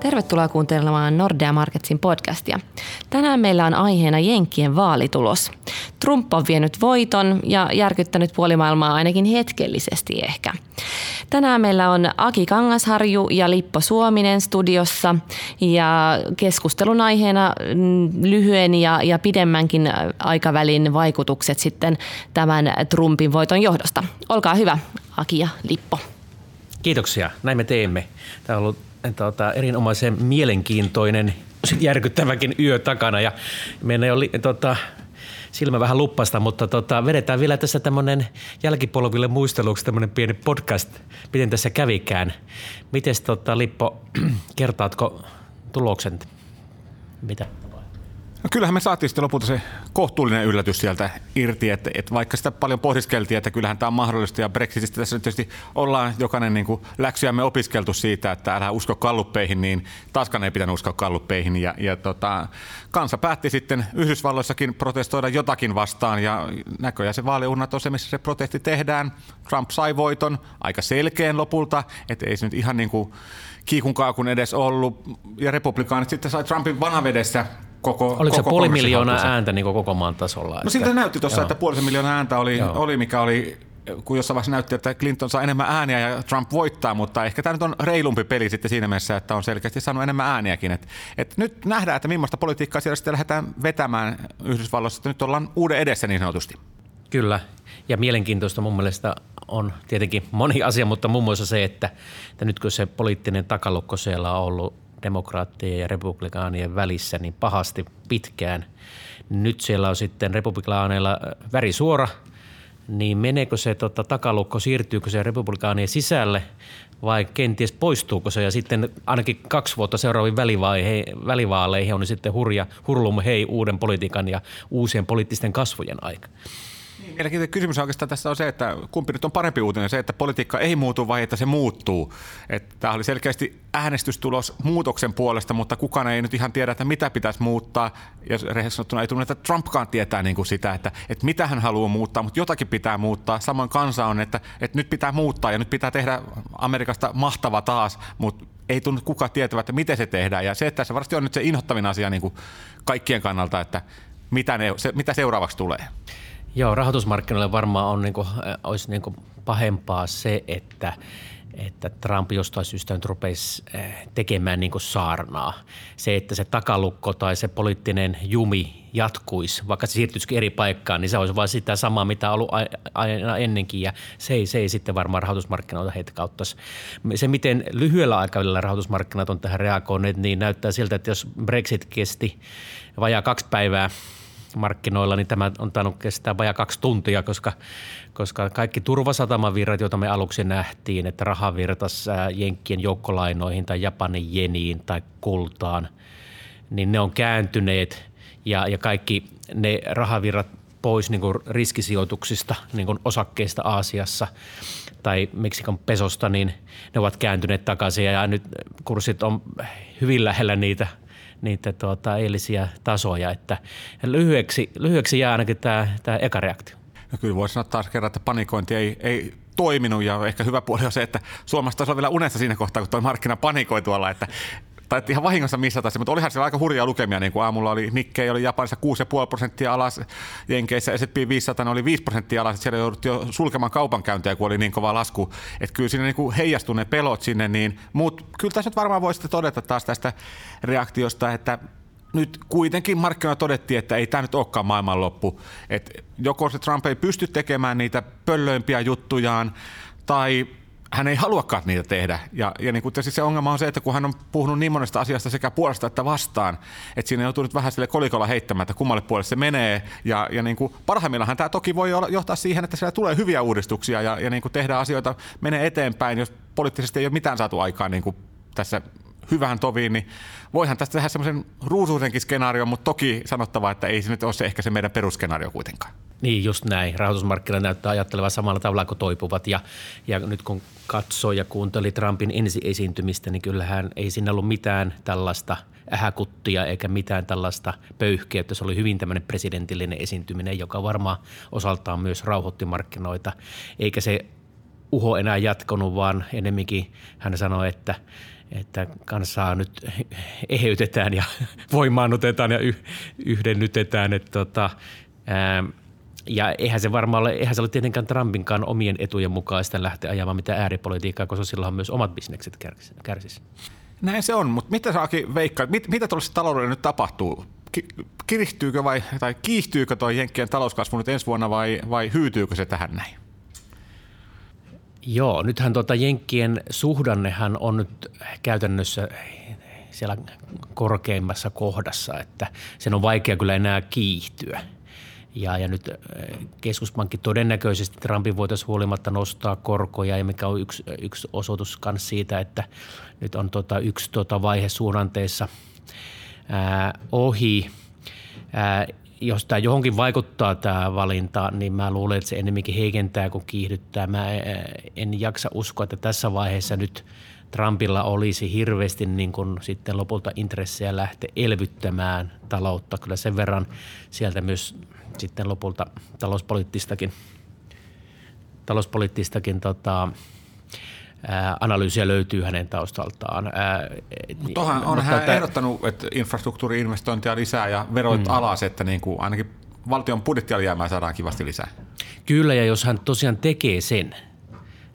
Tervetuloa kuuntelemaan Nordea Marketsin podcastia. Tänään meillä on aiheena Jenkkien vaalitulos. Trump on vienyt voiton ja järkyttänyt puolimaailmaa ainakin hetkellisesti ehkä. Tänään meillä on Aki Kangasharju ja Lippo Suominen studiossa ja keskustelun aiheena mm, lyhyen ja, ja pidemmänkin aikavälin vaikutukset sitten tämän Trumpin voiton johdosta. Olkaa hyvä, Aki ja Lippo. Kiitoksia, näin me teemme. Tämä on ollut tuota, erinomaisen mielenkiintoinen, järkyttäväkin yö takana ja meidän ei ole tuota, silmä vähän luppasta, mutta tota, vedetään vielä tässä tämmöinen jälkipolville muisteluksi tämmöinen pieni podcast, miten tässä kävikään. Miten tota, Lippo, kertaatko tuloksen? Mitä? No kyllähän me saatiin sitten lopulta se kohtuullinen yllätys sieltä irti, että, että vaikka sitä paljon pohdiskeltiin, että kyllähän tämä on mahdollista ja Brexitistä tässä nyt tietysti ollaan jokainen niin kuin läksyjämme opiskeltu siitä, että älä usko kalluppeihin, niin taaskaan ei pitänyt uskoa kalluppeihin ja, ja tota, kansa päätti sitten Yhdysvalloissakin protestoida jotakin vastaan ja näköjään se vaaliurnat on se, missä se protesti tehdään. Trump sai voiton aika selkeän lopulta, että ei se nyt ihan niin kuin kiikun kaakun edes ollut ja republikaanit sitten sai Trumpin vanavedessä koko Oliko koko se puoli miljoonaa ääntä niin koko maan tasolla? No siltä näytti tuossa, että puolisen miljoonaa ääntä oli, oli, mikä oli kun jossain vaiheessa näytti, että Clinton saa enemmän ääniä ja Trump voittaa, mutta ehkä tämä nyt on reilumpi peli sitten siinä mielessä, että on selkeästi saanut enemmän ääniäkin. Et, et nyt nähdään, että millaista politiikkaa siellä sitten lähdetään vetämään Yhdysvalloissa, että nyt ollaan uuden edessä niin sanotusti. Kyllä, ja mielenkiintoista mun mielestä on tietenkin moni asia, mutta muun muassa se, että, että nyt kun se poliittinen takalukko siellä on ollut demokraattien ja republikaanien välissä niin pahasti pitkään. Nyt siellä on sitten republikaaneilla äh, värisuora, niin meneekö se tota, takalukko, siirtyykö se republikaanien sisälle vai kenties poistuuko se ja sitten ainakin kaksi vuotta seuraaviin välivaaleihin on sitten hurja, hurlum hei uuden politiikan ja uusien poliittisten kasvojen aika. Mielenkiintoinen kysymys oikeastaan tässä on se, että kumpi nyt on parempi uutinen, se, että politiikka ei muutu vai että se muuttuu. Että tämä oli selkeästi äänestystulos muutoksen puolesta, mutta kukaan ei nyt ihan tiedä, että mitä pitäisi muuttaa. Ja rehellisesti sanottuna ei tunne, että Trumpkaan tietää niin kuin sitä, että, että mitä hän haluaa muuttaa, mutta jotakin pitää muuttaa. Samoin kansa on, että, että nyt pitää muuttaa ja nyt pitää tehdä Amerikasta mahtava taas, mutta ei tunnu kukaan tietävä, että miten se tehdään. Ja se, että se varmasti on nyt se inhottavin asia niin kuin kaikkien kannalta, että mitä, ne, se, mitä seuraavaksi tulee. Joo, rahoitusmarkkinoille varmaan on, niin kuin, olisi niin kuin pahempaa se, että että Trump jostain syystä nyt rupeisi tekemään niin kuin saarnaa. Se, että se takalukko tai se poliittinen jumi jatkuisi, vaikka se siirtyisikin eri paikkaan, niin se olisi vain sitä samaa, mitä on ollut aina ennenkin, ja se ei, se ei sitten varmaan rahoitusmarkkinoita heitä kauttaisi. Se, miten lyhyellä aikavälillä rahoitusmarkkinat on tähän reagoineet, niin näyttää siltä, että jos Brexit kesti vajaa kaksi päivää – markkinoilla, niin tämä on tainnut kestää vajaa kaksi tuntia, koska, koska kaikki turvasatamavirrat, joita me aluksi nähtiin, että raha virtasi Jenkkien joukkolainoihin tai Japanin jeniin tai kultaan, niin ne on kääntyneet ja, ja kaikki ne rahavirrat pois niin kuin riskisijoituksista, niin kuin osakkeista Aasiassa tai Meksikon pesosta, niin ne ovat kääntyneet takaisin. Ja nyt kurssit on hyvin lähellä niitä – niitä tuota, eilisiä tasoja. Että lyhyeksi, lyhyeksi jää ainakin tämä, tämä eka reaktio. No kyllä voisi sanoa taas kerran, että panikointi ei, ei toiminut ja ehkä hyvä puoli on se, että Suomessa taisi olla vielä unessa siinä kohtaa, kun tuo markkina panikoi tuolla, että tai ihan vahingossa missata se, mutta olihan siellä aika hurjaa lukemia, niin kuin aamulla oli Nikkei oli Japanissa 6,5 prosenttia alas, Jenkeissä S&P 500 oli 5 prosenttia alas, siellä jouduttiin jo sulkemaan kaupankäyntiä, kun oli niin kova lasku, että kyllä sinne niin heijastui ne pelot sinne, niin, mutta kyllä tässä nyt varmaan voisitte todeta taas tästä reaktiosta, että nyt kuitenkin markkinoilla todettiin, että ei tämä nyt olekaan maailmanloppu. Että joko se Trump ei pysty tekemään niitä pöllöimpiä juttujaan, tai hän ei haluakaan niitä tehdä. Ja, ja niin kuin se ongelma on se, että kun hän on puhunut niin monesta asiasta sekä puolesta että vastaan, että siinä joutuu nyt vähän sille kolikolla heittämään, että kummalle puolelle se menee. Ja, ja niin kuin parhaimmillaan tämä toki voi johtaa siihen, että siellä tulee hyviä uudistuksia ja, ja niin kuin tehdään asioita, menee eteenpäin, jos poliittisesti ei ole mitään saatu aikaan niin kuin tässä hyvään toviin, niin voihan tästä tehdä semmoisen ruusuisenkin skenaario, mutta toki sanottava, että ei se nyt ole se ehkä se meidän perusskenaario kuitenkaan. Niin, just näin. Rahoitusmarkkinoilla näyttää ajattelevan samalla tavalla kuin toipuvat. Ja, ja nyt kun katsoi ja kuunteli Trumpin ensi-esiintymistä, niin kyllähän ei siinä ollut mitään tällaista ähäkuttia eikä mitään tällaista pöyhkeä. Että se oli hyvin tämmöinen presidentillinen esiintyminen, joka varmaan osaltaan myös rauhoitti markkinoita. Eikä se uho enää jatkunut, vaan enemminkin hän sanoi, että, että kansaa nyt eheytetään ja voimaannutetaan ja yhdennytetään. Että tota, ää, ja eihän se varmaan ole, eihän se ole tietenkään Trumpinkaan omien etujen mukaista lähteä ajamaan mitä ääripolitiikkaa, koska sillä on myös omat bisnekset kärsissä. Näin se on, mutta mitä saakin veikkaa, mit, mitä tuollaisessa taloudelle nyt tapahtuu? Kiristyykö vai tai kiihtyykö tuo Jenkkien talouskasvu nyt ensi vuonna vai, vai hyytyykö se tähän näin? Joo, nythän tuota Jenkkien suhdannehan on nyt käytännössä siellä korkeimmassa kohdassa, että sen on vaikea kyllä enää kiihtyä – ja, ja nyt keskuspankki todennäköisesti Trumpin voitaisiin huolimatta nostaa korkoja, ja mikä on yksi, yksi osoitus myös siitä, että nyt on tota yksi tota vaihe suunnanteessa ää, ohi. Ää, jos tämä johonkin vaikuttaa tämä valinta, niin mä luulen, että se enemmänkin heikentää kuin kiihdyttää. Mä en jaksa uskoa, että tässä vaiheessa nyt Trumpilla olisi hirveästi niin kuin sitten lopulta intressejä lähteä elvyttämään taloutta. Kyllä sen verran sieltä myös sitten lopulta talouspoliittistakin, talouspoliittistakin tota, ää, analyysiä löytyy hänen taustaltaan. mutta on hän että, ehdottanut, että infrastruktuuriinvestointia lisää ja veroit mm. alas, että niin kuin ainakin valtion budjettialijäämää saadaan kivasti lisää. Kyllä, ja jos hän tosiaan tekee sen –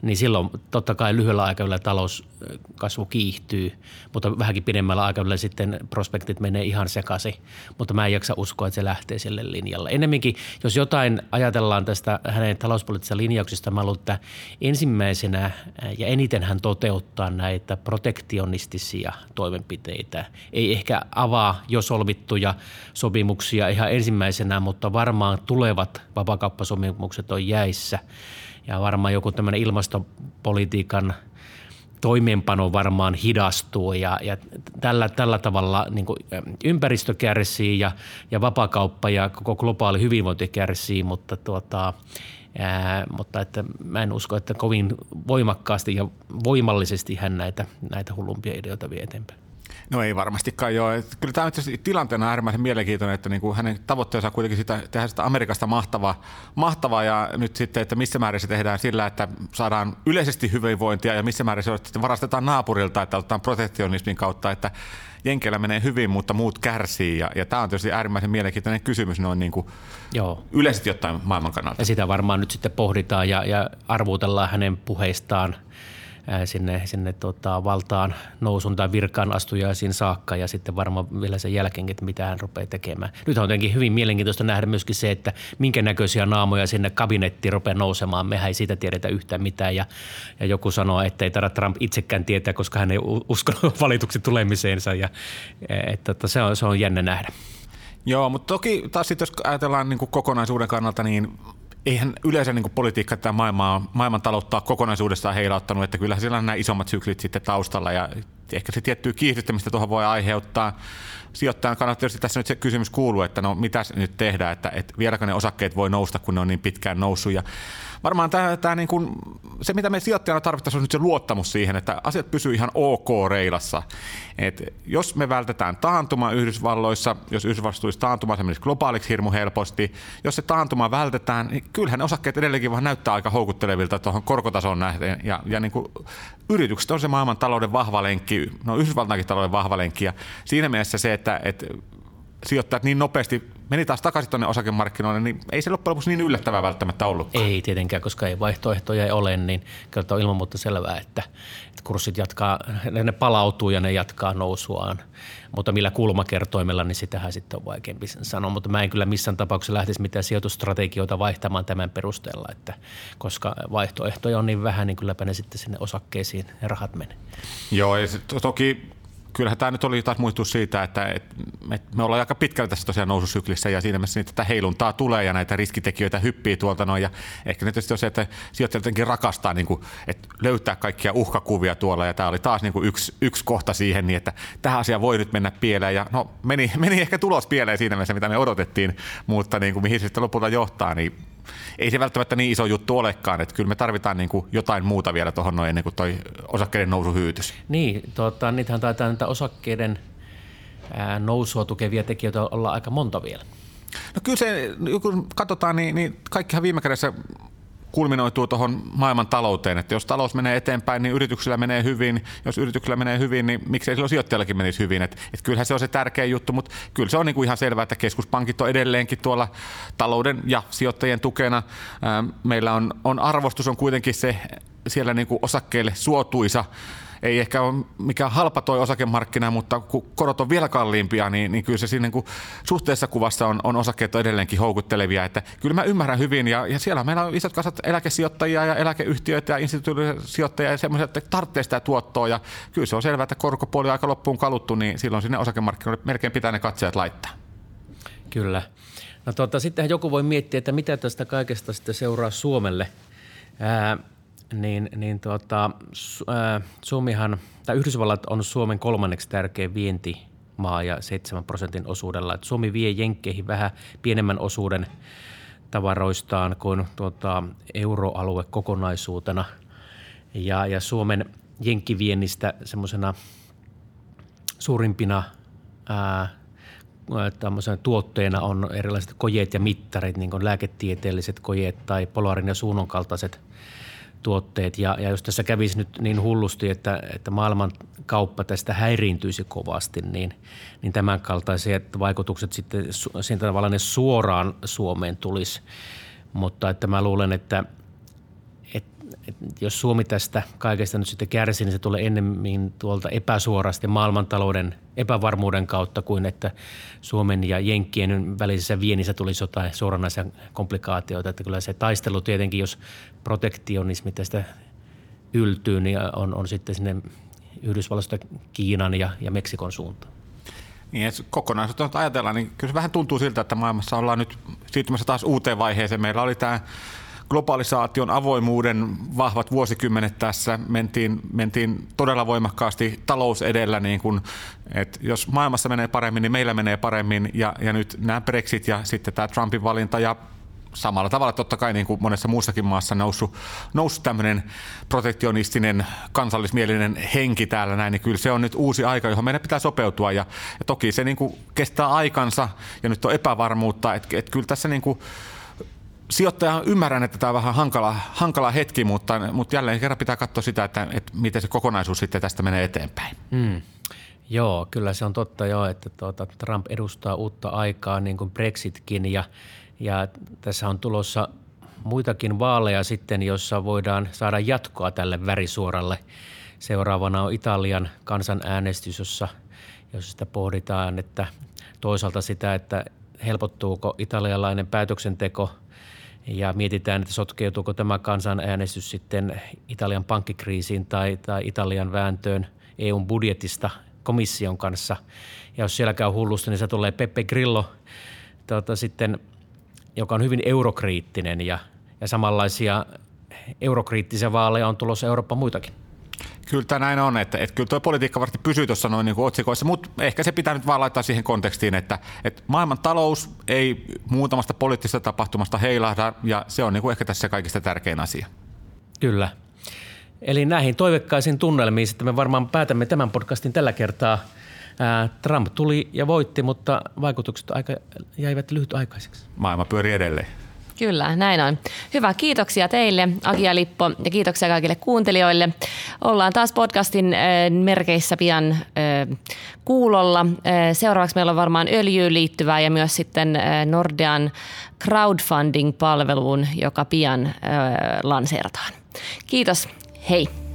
niin silloin totta kai lyhyellä aikavälillä talouskasvu kiihtyy, mutta vähänkin pidemmällä aikavälillä sitten prospektit menee ihan sekaisin. Mutta mä en jaksa uskoa, että se lähtee sille linjalle. Ennemminkin, jos jotain ajatellaan tästä hänen talouspoliittisesta linjauksista, mä luulen, että ensimmäisenä ja eniten hän toteuttaa näitä protektionistisia toimenpiteitä. Ei ehkä avaa jo solmittuja sopimuksia ihan ensimmäisenä, mutta varmaan tulevat vapakauppasopimukset on jäissä – ja varmaan joku tämmöinen ilmastopolitiikan toimeenpano varmaan hidastuu ja, ja tällä, tällä tavalla niin ympäristö kärsii ja, ja vapakauppa ja koko globaali hyvinvointi kärsii, mutta, tuota, ää, mutta että mä en usko, että kovin voimakkaasti ja voimallisesti hän näitä, näitä hullumpia ideoita vie eteenpäin. No ei varmastikaan joo. Kyllä tämä on tilanteena äärimmäisen mielenkiintoinen, että niin kuin hänen tavoitteensa on kuitenkin sitä, tehdä sitä Amerikasta mahtavaa, mahtavaa ja nyt sitten, että missä määrin se tehdään sillä, että saadaan yleisesti hyvinvointia ja missä määrin se sitten varastetaan naapurilta, että otetaan protektionismin kautta, että Jenkeillä menee hyvin, mutta muut kärsii. Ja, ja tämä on tietysti äärimmäisen mielenkiintoinen kysymys noin niin kuin Joo. yleisesti ottaen maailman kannalta. Ja sitä varmaan nyt sitten pohditaan ja, ja arvuutellaan hänen puheistaan – sinne, sinne tota, valtaan nousun tai virkaan astujaisiin saakka ja sitten varmaan vielä sen jälkeen, että mitä hän rupeaa tekemään. Nyt on jotenkin hyvin mielenkiintoista nähdä myöskin se, että minkä näköisiä naamoja sinne kabinettiin rupeaa nousemaan. Mehän ei siitä tiedetä yhtään mitään ja, ja joku sanoo, että ei tarvitse Trump itsekään tietää, koska hän ei usko valituksi tulemiseensa ja että, että se, on, se on jännä nähdä. Joo, mutta toki taas sitten jos ajatellaan niin kuin kokonaisuuden kannalta, niin eihän yleensä niin politiikka tämä maailmaa, maailman taloutta kokonaisuudessaan heilauttanut, että kyllähän siellä on nämä isommat syklit sitten taustalla ja ehkä se tiettyä kiihdyttämistä tuohon voi aiheuttaa. Sijoittajan kannalta tietysti tässä nyt se kysymys kuuluu, että no mitä nyt tehdään, että, että vieläkö ne osakkeet voi nousta, kun ne on niin pitkään noussut ja varmaan tämä, tämä niin kuin, se, mitä me sijoittajana tarvittaisiin, on nyt se luottamus siihen, että asiat pysyy ihan ok reilassa. Et jos me vältetään taantuma Yhdysvalloissa, jos Yhdysvalloissa tulisi taantuma, se menisi globaaliksi hirmu helposti. Jos se taantuma vältetään, niin kyllähän ne osakkeet edelleenkin vaan näyttää aika houkuttelevilta tuohon korkotasoon nähden. Ja, ja niin kuin, yritykset on se maailman talouden vahva lenkki, no Yhdysvaltainkin talouden vahva lenkki. Ja siinä mielessä se, että, että sijoittajat niin nopeasti meni taas takaisin tuonne osakemarkkinoille, niin ei se loppujen lopuksi niin yllättävää välttämättä ollut. Ei tietenkään, koska ei vaihtoehtoja ei ole, niin kyllä on ilman muuta selvää, että, että kurssit jatkaa, ne palautuu ja ne jatkaa nousuaan. Mutta millä kulmakertoimella, niin sitähän sitten on vaikeampi sanoa. Mutta mä en kyllä missään tapauksessa lähtisi mitään sijoitustrategioita vaihtamaan tämän perusteella, että koska vaihtoehtoja on niin vähän, niin kylläpä ne sitten sinne osakkeisiin ne rahat menee. Joo, ja toki kyllähän tämä nyt oli taas muistus siitä, että, me ollaan aika pitkällä tässä tosiaan noususyklissä ja siinä mielessä tätä heiluntaa tulee ja näitä riskitekijöitä hyppii tuolta noin. Ja ehkä nyt tietysti on se, että sijoittajat jotenkin rakastaa niin kuin, että löytää kaikkia uhkakuvia tuolla ja tämä oli taas niin kuin yksi, yksi kohta siihen, niin että tähän asiaan voi nyt mennä pieleen ja no meni, meni ehkä tulos pieleen siinä mielessä, mitä me odotettiin, mutta niin kuin, mihin se sitten lopulta johtaa, niin ei se välttämättä niin iso juttu olekaan, että kyllä me tarvitaan niin kuin jotain muuta vielä tuohon noin ennen kuin toi osakkeiden nousu hyytys. Niin, tota, niitähän taitaa näitä osakkeiden ää, nousua tukevia tekijöitä olla aika monta vielä. No kyllä se, kun katsotaan, niin, niin kaikkihan viime kädessä kulminoituu tuohon maailman talouteen, että jos talous menee eteenpäin, niin yrityksillä menee hyvin, jos yrityksillä menee hyvin, niin miksei silloin sijoittajallakin menisi hyvin, että et kyllähän se on se tärkeä juttu, mutta kyllä se on niinku ihan selvää, että keskuspankit on edelleenkin tuolla talouden ja sijoittajien tukena. Meillä on, on arvostus on kuitenkin se siellä niinku osakkeille suotuisa ei ehkä ole mikään halpa toi osakemarkkina, mutta kun korot on vielä kalliimpia, niin, niin kyllä se siinä niin suhteessa kuvassa on, on osakkeet on edelleenkin houkuttelevia. Että kyllä mä ymmärrän hyvin ja, ja siellä meillä on isot kasat eläkesijoittajia ja eläkeyhtiöitä ja instituutiosijoittajia ja semmoisia, että tarvitsee sitä tuottoa ja kyllä se on selvää, että korkopuoli on aika loppuun kaluttu, niin silloin sinne osakemarkkinoille melkein pitää ne katsojat laittaa. Kyllä. No tuota, sittenhän joku voi miettiä, että mitä tästä kaikesta sitten seuraa Suomelle. Ää, niin, niin tuota, Suomihan, tai Yhdysvallat on Suomen kolmanneksi tärkein vientimaa ja 7 prosentin osuudella. Et Suomi vie jenkkeihin vähän pienemmän osuuden tavaroistaan kuin tuota, euroalue kokonaisuutena. Ja, ja Suomen jenkkiviennistä semmoisena suurimpina ää, tuotteena on erilaiset kojeet ja mittarit, niin kuin lääketieteelliset kojeet tai Polarin ja Suunon kaltaiset tuotteet. Ja, ja jos tässä kävisi nyt niin hullusti, että, että maailman kauppa tästä häiriintyisi kovasti, niin, niin tämän kaltaiset vaikutukset sitten siitä tavallaan suoraan Suomeen tulisi. Mutta että mä luulen, että – et jos Suomi tästä kaikesta nyt sitten kärsii, niin se tulee ennemmin tuolta epäsuorasti maailmantalouden epävarmuuden kautta kuin että Suomen ja Jenkkien välisessä viennissä tulisi jotain suoranaisia komplikaatioita. Että kyllä se taistelu tietenkin, jos protektionismi tästä yltyy, niin on, on sitten sinne Yhdysvalloista Kiinan ja, ja Meksikon suuntaan. Niin, kokonaisuutta ajatellaan, niin kyllä se vähän tuntuu siltä, että maailmassa ollaan nyt siirtymässä taas uuteen vaiheeseen. Meillä oli tämä globalisaation avoimuuden vahvat vuosikymmenet tässä. Mentiin, mentiin todella voimakkaasti talous edellä, niin kun, että jos maailmassa menee paremmin, niin meillä menee paremmin. Ja, ja nyt nämä Brexit ja sitten tämä Trumpin valinta ja samalla tavalla totta kai niin kuin monessa muussakin maassa noussut, noussut tämmöinen protektionistinen kansallismielinen henki täällä näin, niin kyllä se on nyt uusi aika, johon meidän pitää sopeutua ja, ja toki se niin kuin kestää aikansa ja nyt on epävarmuutta, että, että kyllä tässä niin kuin sijoittaja ymmärrän, että tämä on vähän hankala, hankala hetki, mutta, mutta jälleen kerran pitää katsoa sitä, että, että miten se kokonaisuus sitten tästä menee eteenpäin. Mm. Joo, kyllä se on totta jo, että tuota, Trump edustaa uutta aikaa niin kuin Brexitkin ja, ja tässä on tulossa muitakin vaaleja sitten, jossa voidaan saada jatkoa tälle värisuoralle. Seuraavana on Italian kansanäänestys, jossa, jossa sitä pohditaan, että toisaalta sitä, että helpottuuko italialainen päätöksenteko – ja mietitään, että sotkeutuuko tämä kansanäänestys sitten Italian pankkikriisiin tai, tai Italian vääntöön EUn budjetista komission kanssa. Ja jos siellä käy hullusti, niin se tulee Peppe Grillo, tuota, sitten, joka on hyvin eurokriittinen ja, ja samanlaisia eurokriittisiä vaaleja on tulossa Eurooppa muitakin. Kyllä näin on, että, että kyllä tuo politiikka varmasti pysyy tuossa noin niin otsikoissa, mutta ehkä se pitää nyt vaan laittaa siihen kontekstiin, että, että maailman talous ei muutamasta poliittisesta tapahtumasta heilahda ja se on niin kuin ehkä tässä kaikista tärkein asia. Kyllä. Eli näihin toivekkaisiin tunnelmiin sitten me varmaan päätämme tämän podcastin tällä kertaa. Trump tuli ja voitti, mutta vaikutukset aika, jäivät lyhytaikaiseksi. Maailma pyörii edelleen. Kyllä, näin on. Hyvä, kiitoksia teille Akia Lippo ja kiitoksia kaikille kuuntelijoille. Ollaan taas podcastin äh, merkeissä pian äh, kuulolla. Äh, seuraavaksi meillä on varmaan öljyyn liittyvää ja myös sitten Nordean crowdfunding-palveluun, joka pian lanseerataan. Kiitos, hei!